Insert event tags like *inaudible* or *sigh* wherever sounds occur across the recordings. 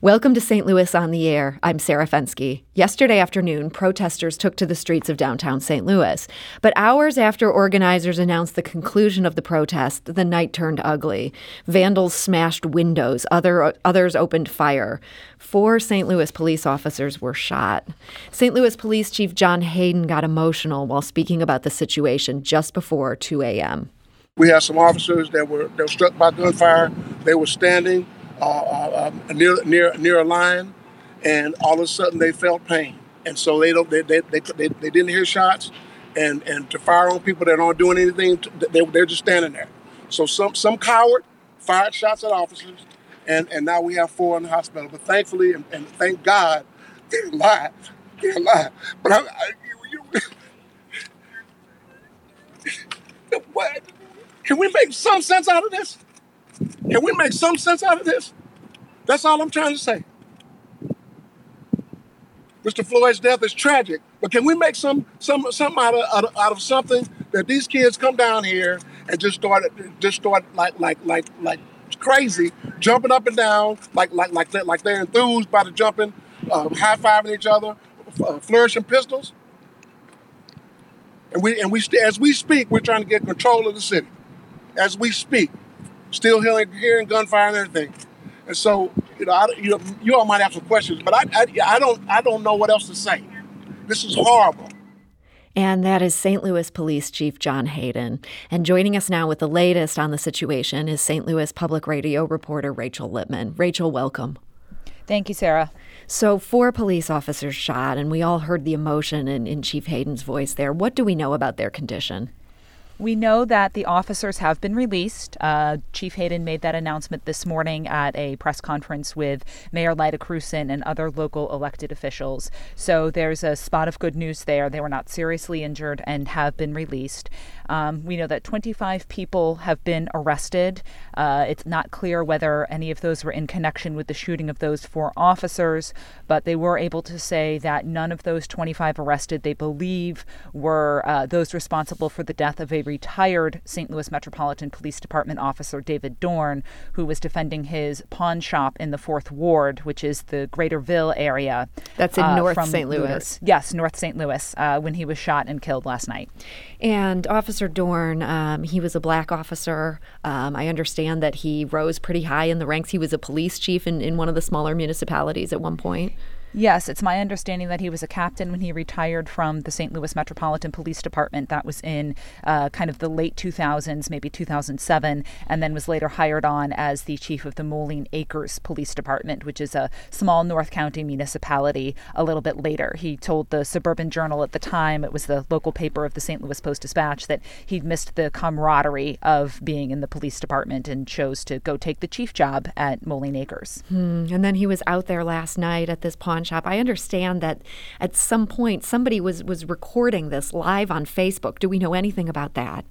Welcome to St. Louis on the Air. I'm Sarah Fenske. Yesterday afternoon, protesters took to the streets of downtown St. Louis. But hours after organizers announced the conclusion of the protest, the night turned ugly. Vandals smashed windows, other, others opened fire. Four St. Louis police officers were shot. St. Louis Police Chief John Hayden got emotional while speaking about the situation just before 2 a.m. We had some officers that were, that were struck by gunfire. They were standing uh, uh, um, near near near a line, and all of a sudden they felt pain, and so they don't they they, they, they, they didn't hear shots, and and to fire on people that aren't doing anything, they they're just standing there. So some some coward fired shots at officers, and and now we have four in the hospital. But thankfully, and, and thank God, *coughs* they're alive. They're alive. But I, I you, you, *laughs* what? Can we make some sense out of this? Can we make some sense out of this? That's all I'm trying to say. Mr. Floyd's death is tragic, but can we make some some something out of, out of, out of something that these kids come down here and just start just start like like like like crazy, jumping up and down like like like they're, like they're enthused by the jumping, uh, high fiving each other, uh, flourishing pistols. And we and we as we speak, we're trying to get control of the city. As we speak, still hearing, hearing gunfire and everything. And so, you know, I, you, know, you all might have some questions, but I, I, I don't, I don't know what else to say. This is horrible. And that is St. Louis Police Chief John Hayden. And joining us now with the latest on the situation is St. Louis Public Radio reporter Rachel Lippman. Rachel, welcome. Thank you, Sarah. So, four police officers shot, and we all heard the emotion in, in Chief Hayden's voice there. What do we know about their condition? We know that the officers have been released. Uh, Chief Hayden made that announcement this morning at a press conference with Mayor Lyda Krewson and other local elected officials. So there's a spot of good news there. They were not seriously injured and have been released. Um, we know that 25 people have been arrested. Uh, it's not clear whether any of those were in connection with the shooting of those four officers, but they were able to say that none of those 25 arrested they believe were uh, those responsible for the death of a retired St. Louis Metropolitan Police Department officer, David Dorn, who was defending his pawn shop in the Fourth Ward, which is the Greater Ville area. That's in uh, North St. Louis. Yes, North St. Louis, uh, when he was shot and killed last night. And Officer Dorn, um, he was a black officer. Um, I understand that he rose pretty high in the ranks. He was a police chief in, in one of the smaller municipalities at one point. Yes, it's my understanding that he was a captain when he retired from the St. Louis Metropolitan Police Department. That was in uh, kind of the late 2000s, maybe 2007, and then was later hired on as the chief of the Moline Acres Police Department, which is a small North County municipality, a little bit later. He told the Suburban Journal at the time, it was the local paper of the St. Louis Post Dispatch, that he'd missed the camaraderie of being in the police department and chose to go take the chief job at Moline Acres. Hmm. And then he was out there last night at this pawn pawn shop. I understand that at some point somebody was was recording this live on Facebook. Do we know anything about that?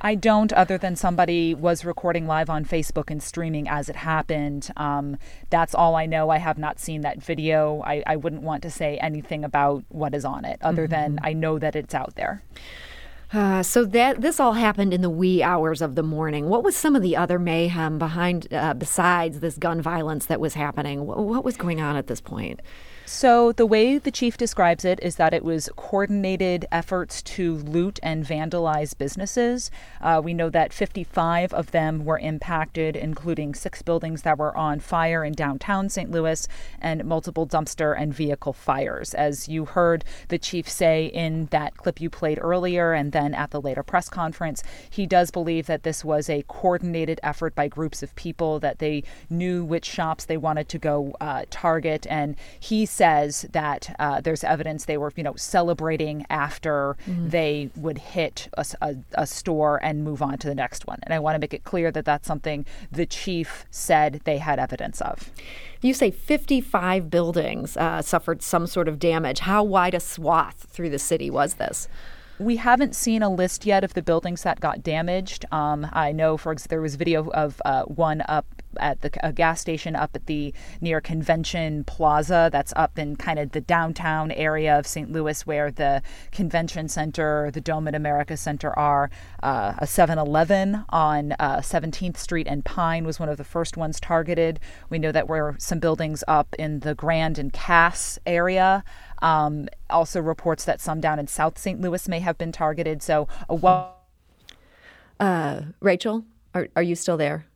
I don't, other than somebody was recording live on Facebook and streaming as it happened. Um, that's all I know. I have not seen that video. I, I wouldn't want to say anything about what is on it, other mm-hmm. than I know that it's out there. Uh, so that this all happened in the wee hours of the morning. What was some of the other mayhem behind, uh, besides this gun violence that was happening? What, what was going on at this point? So, the way the chief describes it is that it was coordinated efforts to loot and vandalize businesses. Uh, we know that 55 of them were impacted, including six buildings that were on fire in downtown St. Louis and multiple dumpster and vehicle fires. As you heard the chief say in that clip you played earlier and then at the later press conference, he does believe that this was a coordinated effort by groups of people, that they knew which shops they wanted to go uh, target. And he says that uh, there's evidence they were, you know, celebrating after mm-hmm. they would hit a, a, a, store and move on to the next one. And I want to make it clear that that's something the chief said they had evidence of. You say 55 buildings uh, suffered some sort of damage. How wide a swath through the city was this? We haven't seen a list yet of the buildings that got damaged. Um, I know, for example, there was video of uh, one up at the a gas station up at the near Convention Plaza. That's up in kind of the downtown area of St. Louis, where the Convention Center, the Dome at America Center are. Uh, a 7-Eleven on uh, 17th Street and Pine was one of the first ones targeted. We know that were some buildings up in the Grand and Cass area. Um, also reports that some down in South St. Louis may have been targeted. So a. Uh, Rachel, are, are you still there?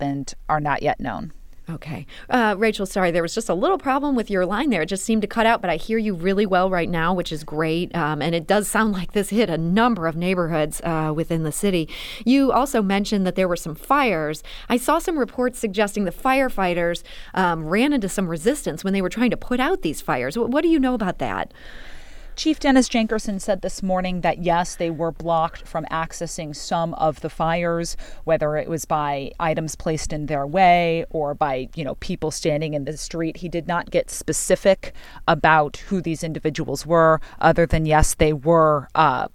And are not yet known. Okay. Uh, Rachel, sorry, there was just a little problem with your line there. It just seemed to cut out, but I hear you really well right now, which is great. Um, and it does sound *laughs* like this hit a number of neighborhoods uh, within the city. You also mentioned that there were some fires. I saw some reports suggesting the firefighters um, ran into some resistance when they were trying to put out these fires. What, what do you know about that? Chief Dennis Jenkerson said this morning that yes, they were blocked from accessing some of the fires, whether it was by items placed in their way or by, you know, people standing in the street. He did not get specific about who these individuals were, other than yes, they were uh,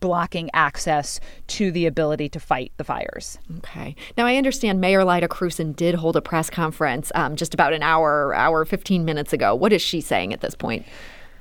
blocking access to the ability to fight the fires. Okay. Now I understand Mayor Lyda Krewson did hold a press conference um, just about an hour, hour, 15 minutes ago. What is she saying at this point?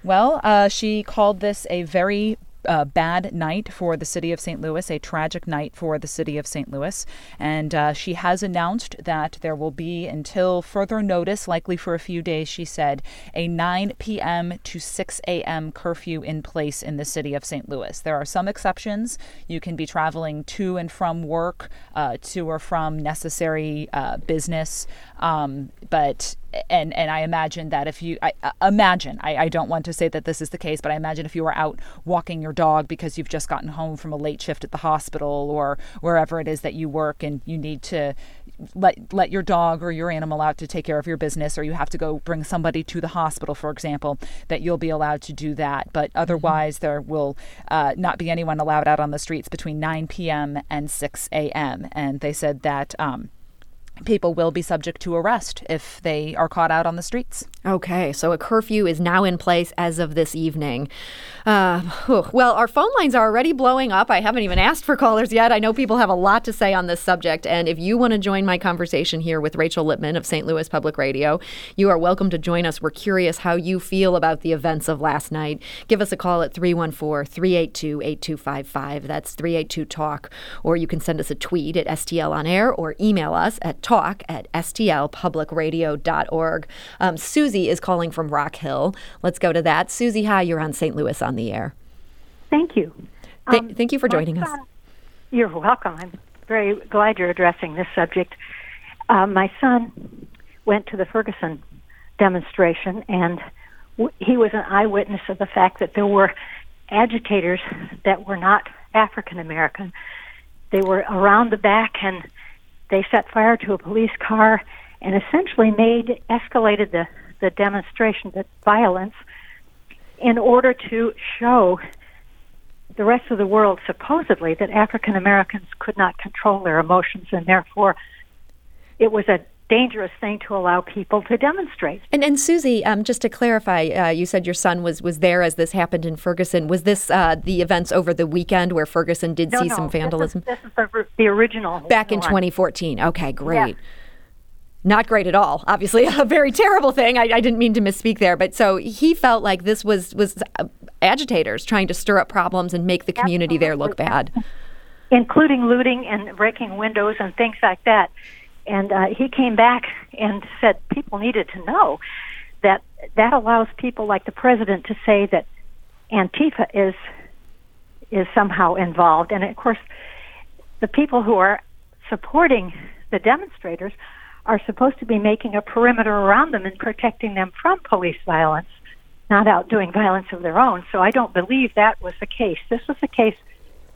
Well, uh, she called this a very uh, bad night for the city of St. Louis, a tragic night for the city of St. Louis. And uh, she has announced that there will be, until further notice, likely for a few days, she said, a 9 p.m. to 6 a.m. curfew in place in the city of St. Louis. There are some exceptions. You can be traveling to and from work, uh, to or from necessary uh, business. Um, but and and I imagine that if you I, uh, imagine I, I don't want to say that this is the case, but I imagine if you were out walking your dog because you've just gotten home from a late shift at the hospital or wherever it is that you work and you need to let let your dog or your animal out to take care of your business or you have to go bring somebody to the hospital for example that you'll be allowed to do that but mm-hmm. otherwise mm-hmm. there will uh, not be anyone allowed out on the streets between 9 p.m and 6 a.m and they said that um, people will be subject to arrest if they are caught out on the streets. Okay, so a curfew is now in place as of this evening. Uh, well, our phone lines are already blowing up. I haven't even asked for callers yet. I know people have a lot to say on this subject. And if you want to join my conversation here with Rachel Lippman of St. Louis Public Radio, you are welcome to join us. We're curious how you feel about the events of last night. Give us a call at 314 382 8255. That's 382 Talk. Or you can send us a tweet at STL on air or email us at talk at stlpublicradio.org. Um, Susie is calling from Rock Hill. Let's go to that. Susie, hi, you're on St. Louis on the air. Thank you. Th- um, thank you for joining us. You're welcome. I'm very glad you're addressing this subject. Uh, my son went to the Ferguson demonstration, and w- he was an eyewitness of the fact that there were agitators that were not African American. They were around the back and they set fire to a police car and essentially made escalated the the demonstration, the violence, in order to show the rest of the world supposedly that African Americans could not control their emotions and therefore it was a dangerous thing to allow people to demonstrate. And, and Susie, um, just to clarify, uh, you said your son was, was there as this happened in Ferguson. Was this uh, the events over the weekend where Ferguson did no, see no, some vandalism? This is, this is the, the, original. Back in 2014. Okay, great. Not great at all. Obviously, *laughs* a very terrible thing. I, I, didn't mean to misspeak there, but so he felt like this was was uh, agitators trying to stir up problems and make the community Absolutely. there look bad, including looting and breaking windows and things like that. And uh, he came back and said people needed to know that that allows people like the president to say that Antifa is is somehow involved. And of course, the people who are supporting the demonstrators are supposed to be making a perimeter around them and protecting them from police violence, not out doing violence of their own. So I don't believe that was the case. This was a case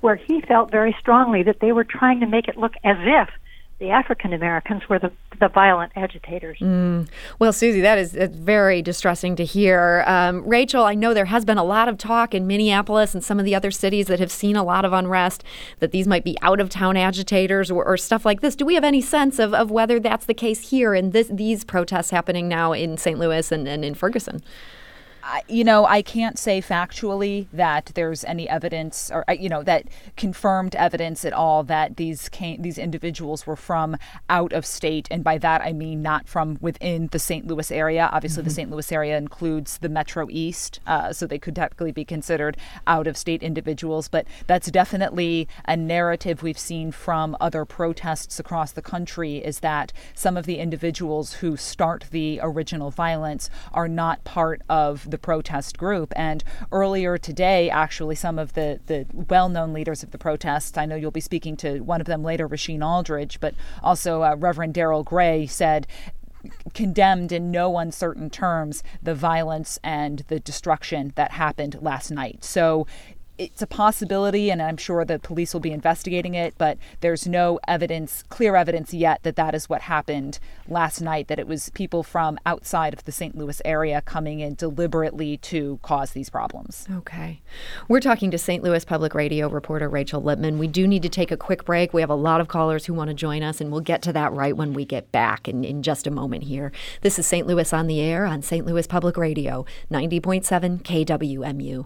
where he felt very strongly that they were trying to make it look as if the African Americans were the, the violent agitators. Mm. Well, Susie, that is very distressing to hear. Um, Rachel, I know there has been a lot of talk in Minneapolis and some of the other cities that have seen a lot of unrest that these might be out of town agitators or, or, stuff like this. Do we have any sense of, of whether that's the case here in this, these protests happening now in St. Louis and, and in Ferguson? You know, I can't say factually that there's any evidence, or you know, that confirmed evidence at all that these came, these individuals were from out of state, and by that I mean not from within the St. Louis area. Obviously, mm-hmm. the St. Louis area includes the Metro East, uh, so they could technically be considered out of state individuals. But that's definitely a narrative we've seen from other protests across the country. Is that some of the individuals who start the original violence are not part of the protest group. And earlier today, actually, some of the, the well known leaders of the protests, I know you'll be speaking to one of them later, Rasheen Aldridge, but also uh, Reverend Darryl Gray said condemned in no uncertain terms the violence and the destruction that happened last night. So it's a possibility, and I'm sure the police will be investigating it, but there's no evidence, clear evidence yet, that that is what happened last night, that it was people from outside of the St. Louis area coming in deliberately to cause these problems. Okay. We're talking to St. Louis Public Radio reporter Rachel Lippman. We do need to take a quick break. We have a lot of callers who want to join us, and we'll get to that right when we get back in, in just a moment here. This is St. Louis on the Air on St. Louis Public Radio, 90.7 KWMU.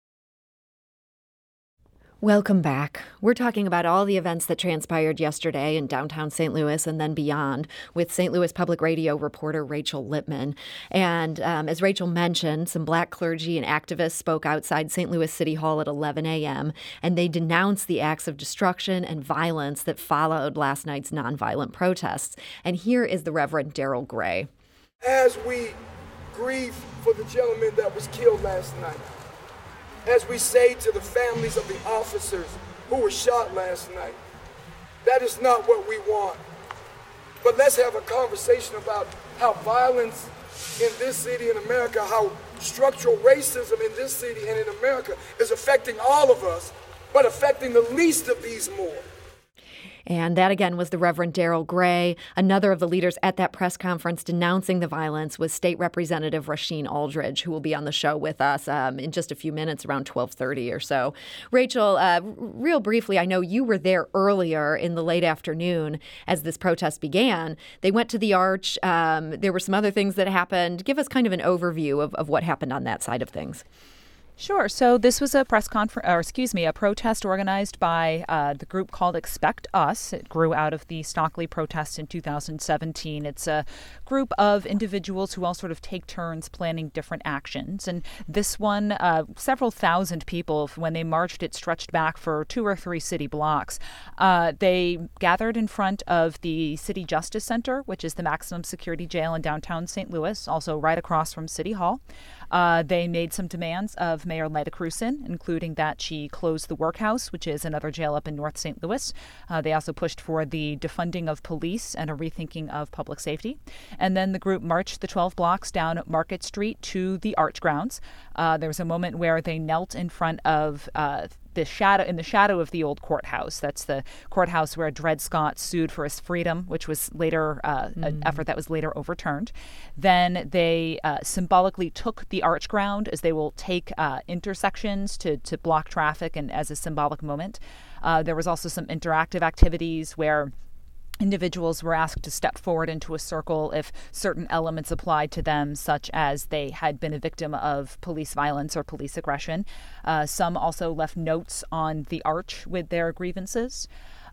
Welcome back. We're talking about all the events that transpired yesterday in downtown St. Louis and then beyond with St. Louis Public Radio reporter Rachel Lippman. And um, as Rachel mentioned, some black clergy and activists spoke outside St. Louis City Hall at 11 a.m. and they denounced the acts of destruction and violence that followed last night's nonviolent protests. And here is the Reverend Darryl Gray. As we grieve for the gentleman that was killed last night, as we say to the families of the officers who were shot last night. That is not what we want. But let's have a conversation about how violence in this city in America, how structural racism in this city and in America is affecting all of us, but affecting the least of these more. And that again was the Reverend Darryl Gray. Another of the leaders at that press conference denouncing the violence was State Representative Rasheen Aldridge, who will be on the show with us um, in just a few minutes, around 12:30 or so. Rachel, uh, real briefly, I know you were there earlier in the late afternoon as this protest began. They went to the arch. Um, there were some other things that happened. Give us kind of an overview of, of what happened on that side of things. Sure. So this was a press conference, or excuse me, a protest organized by uh, the group called Expect Us. It grew out of the Stockley protests in 2017. It's a group of individuals who all sort of take turns planning different actions. And this one, uh, several thousand people, when they marched, it stretched back for two or three city blocks. Uh, they gathered in front of the City Justice Center, which is the maximum security jail in downtown St. Louis, also right across from City Hall. Uh, they made some demands of Mayor Lyda Krewson, including that she close the workhouse, which is another jail up in North St. Louis. Uh, they also pushed for the defunding of police and a rethinking of public safety. And then the group marched the 12 blocks down Market Street to the Arch grounds. Uh, there was a moment where they knelt in front of uh, the shadow in the shadow of the old courthouse. That's the courthouse where Dred Scott sued for his freedom, which was later uh, mm. an effort that was later overturned. Then they uh, symbolically took the arch ground as they will take uh, intersections to to block traffic and as a symbolic moment. Uh, there was also some interactive activities where individuals were asked to step forward into a circle if certain elements applied to them, such as they had been a victim of police violence or police aggression. Uh, some also left notes on the arch with their grievances.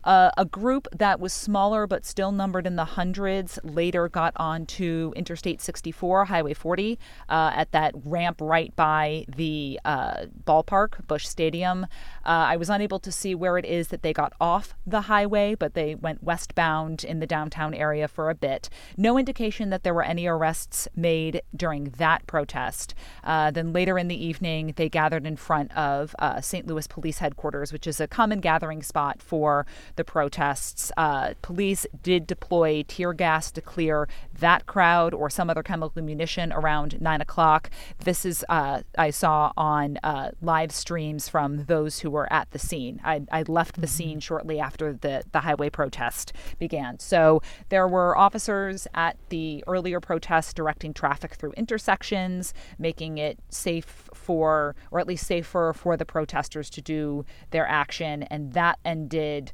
Uh, a group that was smaller but still numbered in the hundreds later got onto Interstate 64, Highway 40, uh, at that ramp right by the uh, ballpark, Busch Stadium. Uh, I was unable to see where it is that they got off the highway, but they went westbound in the downtown area for a bit. No indication that there were any arrests made during that protest. Uh, then later in the evening, they gathered in front of St. Louis Police Headquarters, which is a common gathering spot for the protests. Uh, police did deploy tear gas to clear that crowd or some other chemical munition around nine o'clock. This is uh, I saw on uh, live streams from those who were at the scene. I, I left the mm-hmm. scene shortly after the the highway protest began. So there were officers at the earlier protest directing traffic through intersections, making it safe for, or at least safer for the protesters to do their action, and that ended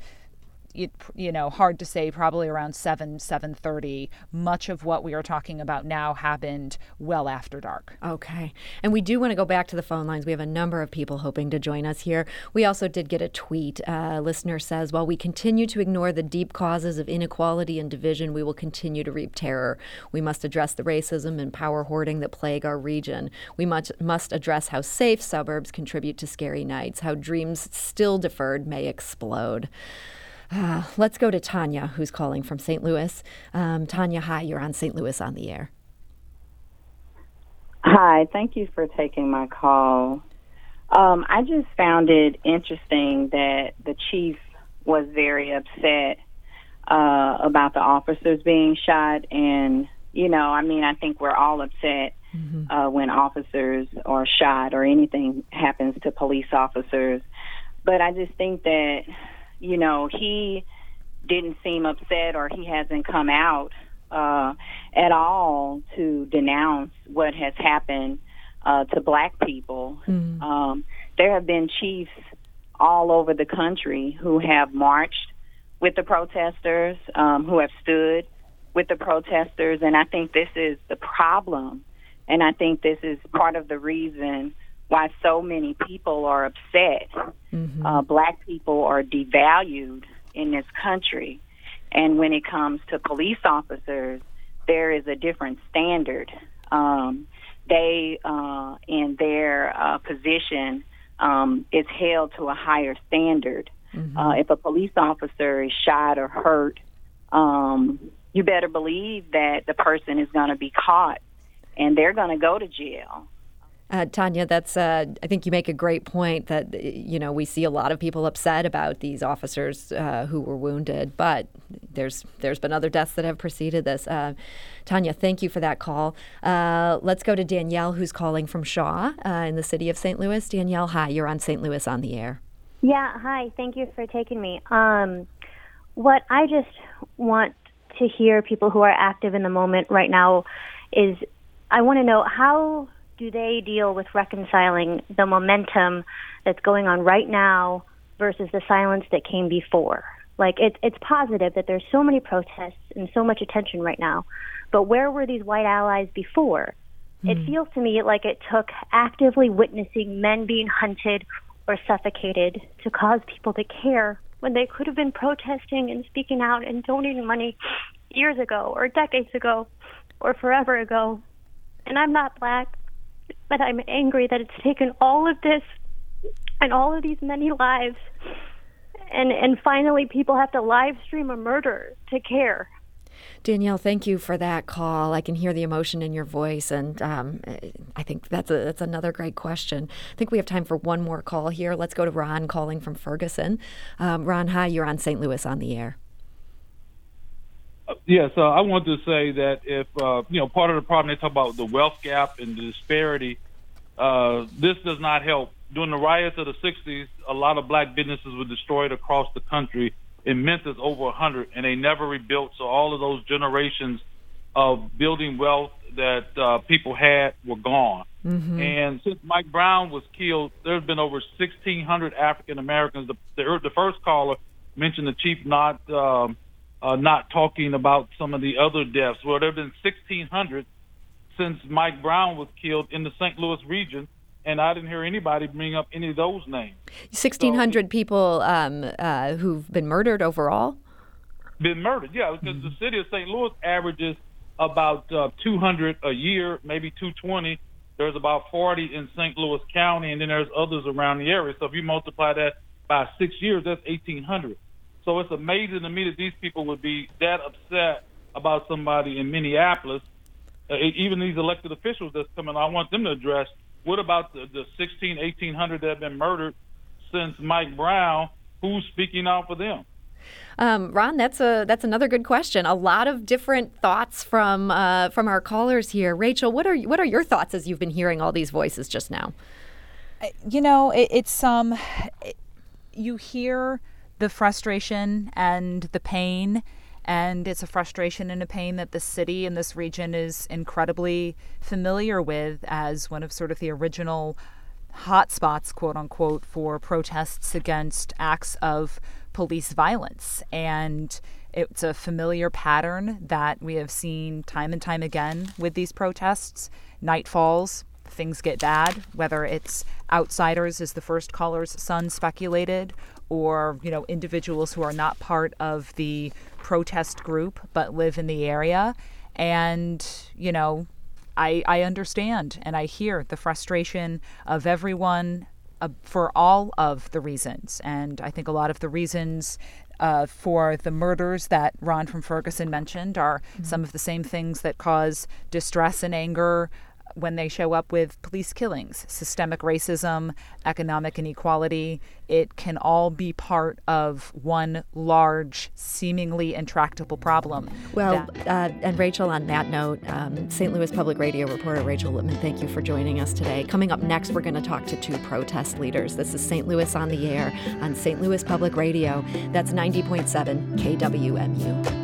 it, you know, hard to say, probably around 7, 7.30. Much of what we are talking about now happened well after dark. Okay. And we do want to go back to the phone lines. We have a number of people hoping to join us here. We also did get a tweet. Uh, a listener says, while we continue to ignore the deep causes of inequality and division, we will continue to reap terror. We must address the racism and power hoarding that plague our region. We must, must address how safe suburbs contribute to scary nights, how dreams still deferred may explode. Uh, let's go to Tanya, who's calling from St. Louis. Um, Tanya, hi, you're on St. Louis on the air. Hi, thank you for taking my call. Um, I just found it interesting that the chief was very upset uh, about the officers being shot. And, you know, I mean, I think we're all upset mm-hmm. uh, when officers are shot or anything happens to police officers. But I just think that you know, he didn't seem upset or he hasn't come out uh, at all to denounce what has happened uh, to black people. Mm. Um, there have been chiefs all over the country who have marched with the protesters, um, who have stood with the protesters, and I think this is the problem. And I think this is part of the reason why so many people are upset. Mm-hmm. Uh, black people are devalued in this country. And when it comes to police officers, there is a different standard. Um, they, uh, in their uh, position, um, is held to a higher standard. Mm-hmm. Uh, if a police officer is shot or hurt, um, you better believe that the person is going to be caught and they're going to go to jail. Uh, Tanya, that's uh, I think you make a great point that you know we see a lot of people upset about these officers uh, who were wounded, but there's there's been other deaths that have preceded this. Uh, Tanya, thank you for that call. Uh, let's go to Danielle, who's calling from Shaw uh, in the city of St. Louis. Danielle, hi, you're on St. Louis on the air. Yeah, hi. Thank you for taking me. Um, what I just want to hear people who are active in the moment right now is I want to know how do they deal with reconciling the momentum that's going on right now versus the silence that came before? Like it's it's positive that there's so many protests and so much attention right now, but where were these white allies before? Mm. It hmm. feels to me like it took actively witnessing men being hunted or suffocated to cause people to care when they could have been protesting and speaking out and donating money years ago or decades ago or forever ago. And I'm not black but I'm angry that it's taken all of this and all of these many lives and and finally people have to live stream a murder to care Danielle, thank you for that call. I can hear the emotion in your voice, and um, I think that's a, that's another great question. I think we have time for one more call here. Let's go to Ron calling from Ferguson. Um, Ron, hi, you're on St. Louis on the air. Yes, uh, I want to say that if uh, you know part of the problem they talk about the wealth gap and the disparity, uh, this does not help. During the riots of the '60s, a lot of black businesses were destroyed across the country. In Memphis, over 100, and they never rebuilt. So all of those generations of building wealth that uh, people had were gone. Mm-hmm. And since Mike Brown was killed, there's been over 1,600 African Americans. The, the, the first caller mentioned the chief not um, uh, not talking about some of the other deaths. Well, there have been 1,600 since Mike Brown was killed in the St. Louis region, and I didn't hear anybody bring up any of those names. 1,600 so, people um, uh, who've been murdered overall? Been murdered, yeah, because mm-hmm. the city of St. Louis averages about uh, 200 a year, maybe 220. There's about 40 in St. Louis County, and then there's others around the area. So if you multiply that by six years, that's 1,800. So it's amazing to me that these people would be that upset about somebody in Minneapolis. Uh, even these elected officials that's coming, I want them to address what about the, the 16, 1800 that have been murdered since Mike Brown? Who's speaking out for them? Um, Ron, that's a that's another good question. A lot of different thoughts from uh, from our callers here. Rachel, what are what are your thoughts as you've been hearing all these voices just now? You know, it, it's um, it, you hear the frustration and the pain, and it's a frustration and a pain that the city and this region is incredibly familiar with as one of sort of the original hotspots, quote unquote, for protests against acts of police violence. And it's a familiar pattern that we have seen time and time again with these protests. Night falls, things get bad, whether it's outsiders, as the first caller's son speculated, or you know individuals who are not part of the protest group but live in the area and you know I, I understand and I hear the frustration of everyone uh, for all of the reasons. And I think a lot of the reasons uh, for the murders that Ron from Ferguson mentioned are mm-hmm. some of the same things that cause distress and anger when they show up with police killings, systemic racism, economic inequality. It can all be part of one large, seemingly intractable problem. Well, uh, and Rachel, on that note, um, St. Louis Public Radio reporter Rachel Lippman, thank you for joining us today. Coming up next, we're going to talk to two protest leaders. This is St. Louis on the Air on St. Louis Public Radio. That's 90.7 KWMU.